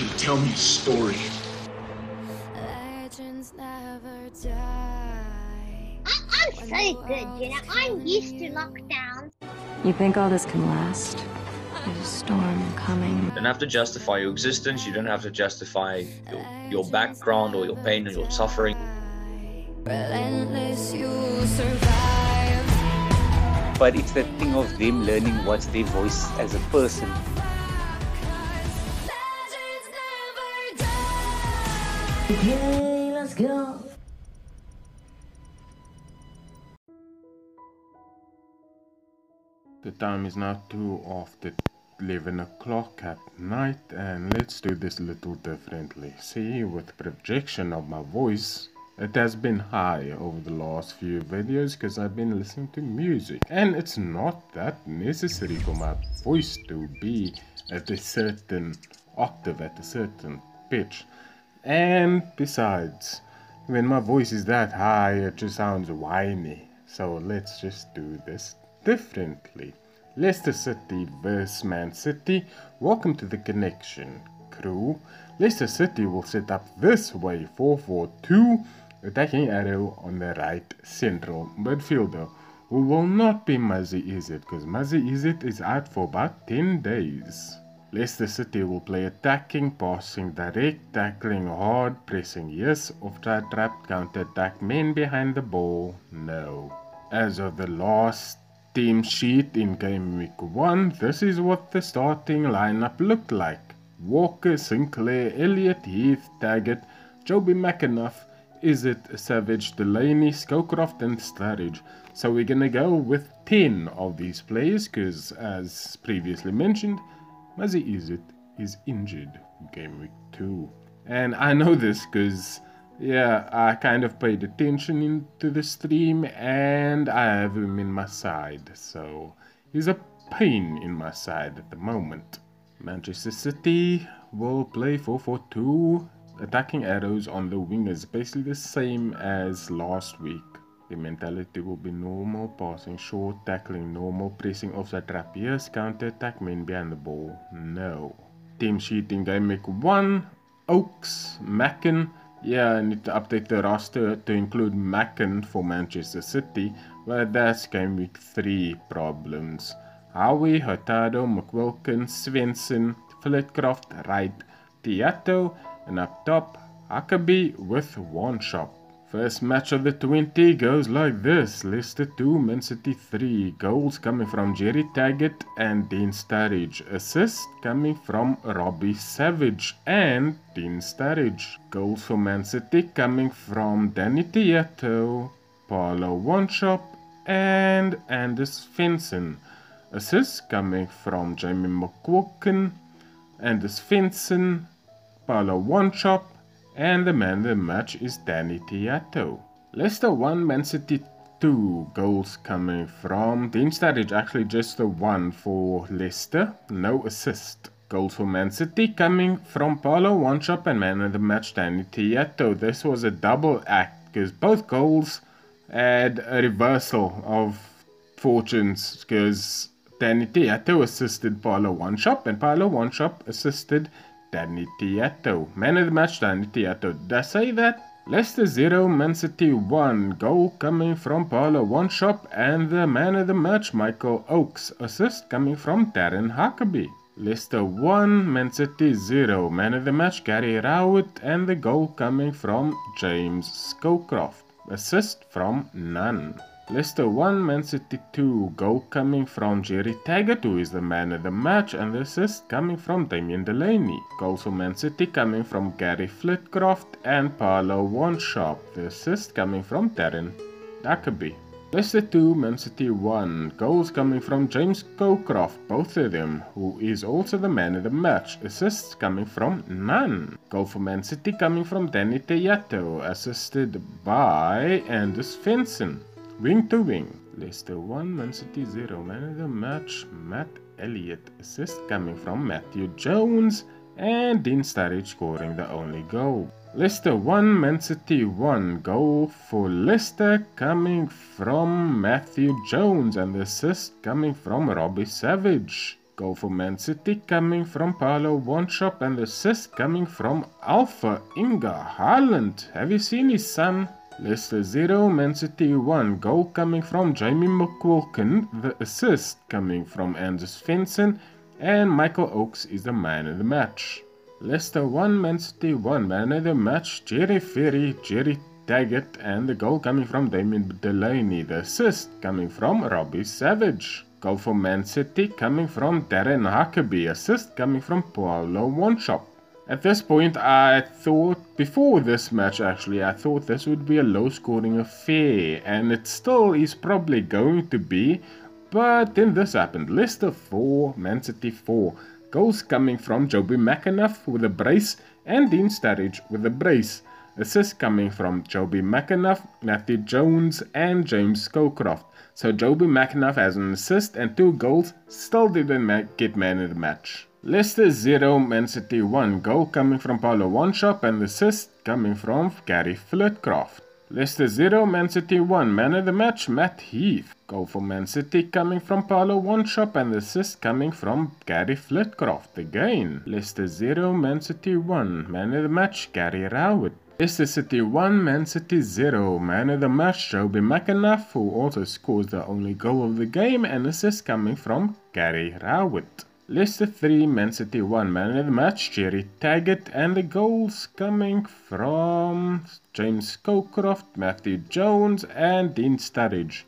you to tell me a story. Legends never die. I, I'm so good, you know. I'm used to lockdown. You think all this can last? There's a storm coming. You don't have to justify your existence. You don't have to justify your, your background or your pain or your suffering. Relentless, you survive. but it's the thing of them learning what's their voice as a person. Okay, let's go. The time is now 2 after 11 o'clock at night and let's do this a little differently. See, with projection of my voice, it has been high over the last few videos because I've been listening to music and it's not that necessary for my voice to be at a certain octave, at a certain pitch. And besides, when my voice is that high, it just sounds whiny. So let's just do this differently. Leicester City vs Man City. Welcome to the connection, crew. Leicester City will set up this way 4-4-2, attacking arrow on the right central midfielder, who will not be Muzzy Izzet, because Muzzy Izzet is out for about 10 days. Leicester City will play attacking, passing, direct, tackling, hard, pressing, yes, offside trap, counter attack, men behind the ball, no. As of the last team sheet in game week 1, this is what the starting lineup looked like. Walker, Sinclair, Elliott, Heath, Taggart, Jobi McAnuff, Izzet, Savage, Delaney, Scowcroft and Sturridge. So we're gonna go with 10 of these players because as previously mentioned, Muzzy Izzet is injured game week 2. And I know this because yeah, I kind of paid attention into the stream and I have him in my side, so he's a pain in my side at the moment. Manchester City will play 4-4-2, attacking arrows on the wingers, basically the same as last week. The mentality will be normal, passing short, tackling normal, pressing offside trap, yes, counter attack, men behind the ball, no. Team sheet in game week 1, Oakes, Macken, yeah, I need to update the roster to include Macken for Manchester City, but that's game week 3 problems. Howey, Hurtado, McQuilkin, Svensson, Flitcroft, Wright, Tiatto, and up top, Huckerby with one shot. First match of the 20 goes like this. Leicester 2, Man City 3. Goals coming from Gerry Taggart and Dean Sturridge. Assist coming from Robbie Savage and Dean Sturridge. Goals for Man City coming from Danny Tiatto, Paulo Wanchope and Anders Svensson. Assists coming from Jamie McQuilkin, Anders Svensson, Paulo Wanchope and the man the match is Danny Tiatto. Leicester 1, Man City 2 goals coming from Dean Sturridge, actually just the one for Leicester, no assist. Goals for Man City coming from Paulo Wanchope and man of the match Danny Tiatto. This was a double act because both goals had a reversal of fortunes because Danny Tiatto assisted Paulo Wanchope and Paulo Wanchope assisted Danny Tiatto. Man of the match, Danny Tiatto. Did I say that? Leicester 0, Man City 1. Goal coming from Paulo Wanchope and the man of the match, Michael Oakes. Assist coming from Darren Huckerby. Leicester 1, Man City 0. Man of the match, Gary Rowett and the goal coming from James Scowcroft. Assist from none. Leicester 1, Man City 2. Goal coming from Gerry Taggart, who is the man of the match, and the assist coming from Damien Delaney. Goals for Man City coming from Gary Flitcroft and Paulo Wanchope. The assist coming from Darren Huckerby. Leicester 2, Man City 1. Goals coming from James Scowcroft, both of them, who is also the man of the match. Assists coming from none. Goal for Man City coming from Danny Tiatto, assisted by Anders Svensson. Wing to wing. Leicester 1, Man City 0. Man of the match, Matt Elliott. Assist coming from Matthew Jones. And Dean Sturridge scoring the only goal. Leicester 1, Man City 1. Goal for Leicester coming from Matthew Jones. And the assist coming from Robbie Savage. Goal for Man City coming from Paulo Wanchope and the assist coming from Alpha Inga Haaland. Have you seen his son? Leicester 0, Man City 1. Goal coming from Jamie McQuilkin. The assist coming from Anders Svensson. And Michael Oakes is the man of the match. Leicester 1, Man City 1. Man of the match, Jerry Ferry, Gerry Taggart. And the goal coming from Damien Delaney. The assist coming from Robbie Savage. Goal for Man City coming from Darren Huckerby. Assist coming from Paulo Wanchope. At this point, I thought, before this match actually, I thought this would be a low scoring affair, and it still is probably going to be, but then this happened. Leicester 4, Man City 4. Goals coming from Jobi McAnuff with a brace and Dean Sturridge with a brace. Assists coming from Jobi McAnuff, Matthew Jones, and James Scowcroft. So Jobi McAnuff has an assist and two goals, still didn't get man of the match. Leicester 0, Man City 1. Goal coming from Paulo Wanchope and assist coming from Gary Flitcroft. Leicester 0, Man City 1. Man of the match, Matt Heath. Goal for Man City coming from Paulo Wanchope and assist coming from Gary Flitcroft again. Leicester 0, Man City 1. Man of the match, Gary Rowett. Leicester City 1, Man City 0. Man of the match, Jobi McAnuff, who also scores the only goal of the game and assist coming from Gary Rowett. Leicester 3, Man City 1. Man of the match, Gerry Taggart, and the goals coming from James Scowcroft, Matthew Jones, and Dean Sturridge.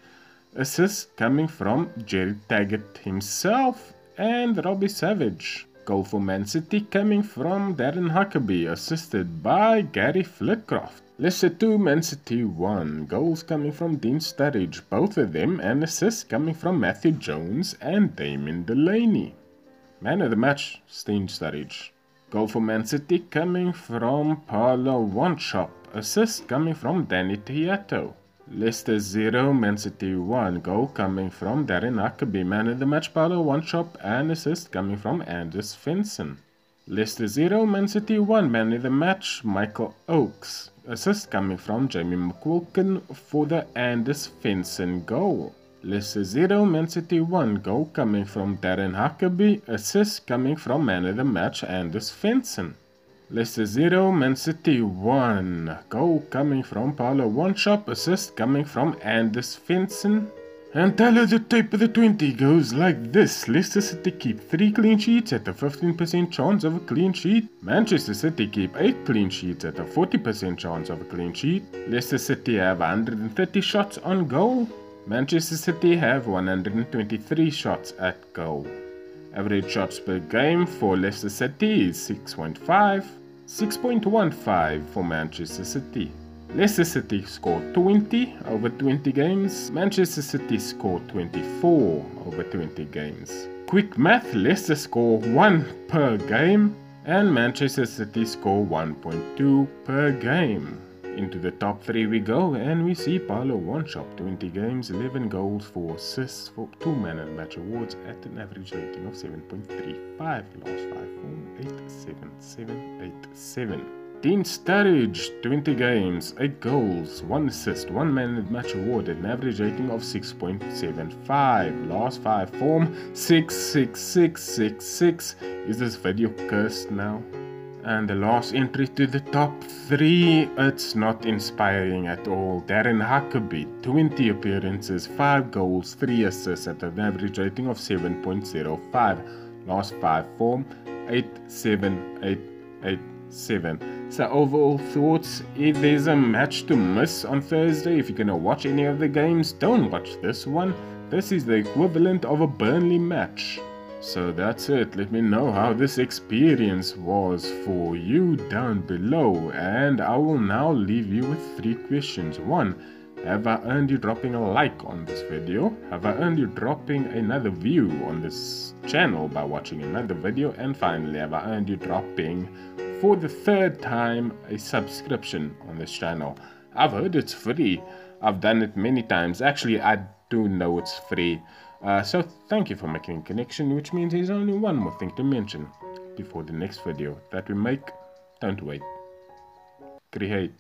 Assists coming from Gerry Taggart himself and Robbie Savage. Goal for Man City coming from Darren Huckerby, assisted by Gary Flitcroft. Leicester 2, Man City 1. Goals coming from Dean Sturridge, both of them, and assists coming from Matthew Jones and Damien Delaney. Man of the match, Dean Sturridge. Goal for Man City coming from Paulo Wanchope. Assist coming from Danny Tiatto. Leicester 0, Man City 1. Goal coming from Darren Huckerby. Man of the match, Paulo Wanchope. And assist coming from Anders Svensson. Leicester 0, Man City 1. Man of the match, Michael Oakes. Assist coming from Jamie McQuilkin for the Anders Svensson goal. Leicester 0, Man City 1. Goal coming from Darren Huckerby. Assist coming from man of the match Anders Svensson. 0, Man City 1. Goal coming from Paulo Wanchope. Assist coming from Anders Svensson. And tell the tape of the 20 goes like this. Leicester City keep 3 clean sheets at a 15% chance of a clean sheet. Manchester City keep 8 clean sheets at a 40% chance of a clean sheet. Leicester City have 130 shots on goal. Manchester City have 123 shots at goal. Average shots per game for Leicester City is 6.5, 6.15 for Manchester City. Leicester City scored 20 over 20 games, Manchester City scored 24 over 20 games. Quick math Leicester score 1 per game, and Manchester City score 1.2 per game. Into the top 3 we go, and we see Paulo Wanchope 20 games, 11 goals, 4 assists for 2 man the match awards at an average rating of 7.35. Last 5 form 8 7 7 8 7. Dean Sturridge, 20 games, 8 goals, 1 assist, 1 man the match award at an average rating of 6.75. Last 5 form 6 6 6 6 6. Is this video cursed now? And the last entry to the top 3, it's not inspiring at all. Darren Huckerby, 20 appearances, 5 goals, 3 assists at an average rating of 7.05. Last 5 form 8 7 8 8 7. So overall thoughts, if there's a match to miss on Thursday, if you're gonna watch any of the games, don't watch this one. This is the equivalent of a Burnley match. So that's it. Let me know how this experience was for you down below. And I will now leave you with three questions. One, have I earned you dropping a like on this video? Have I earned you dropping another view on this channel by watching another video? And finally, have I earned you dropping for the third time a subscription on this channel? I've heard it's free. I've done it many times. Actually, I do know it's free. Uh, so thank you for making a connection, which means there's only one more thing to mention before the next video that we make. Don't wait. Create.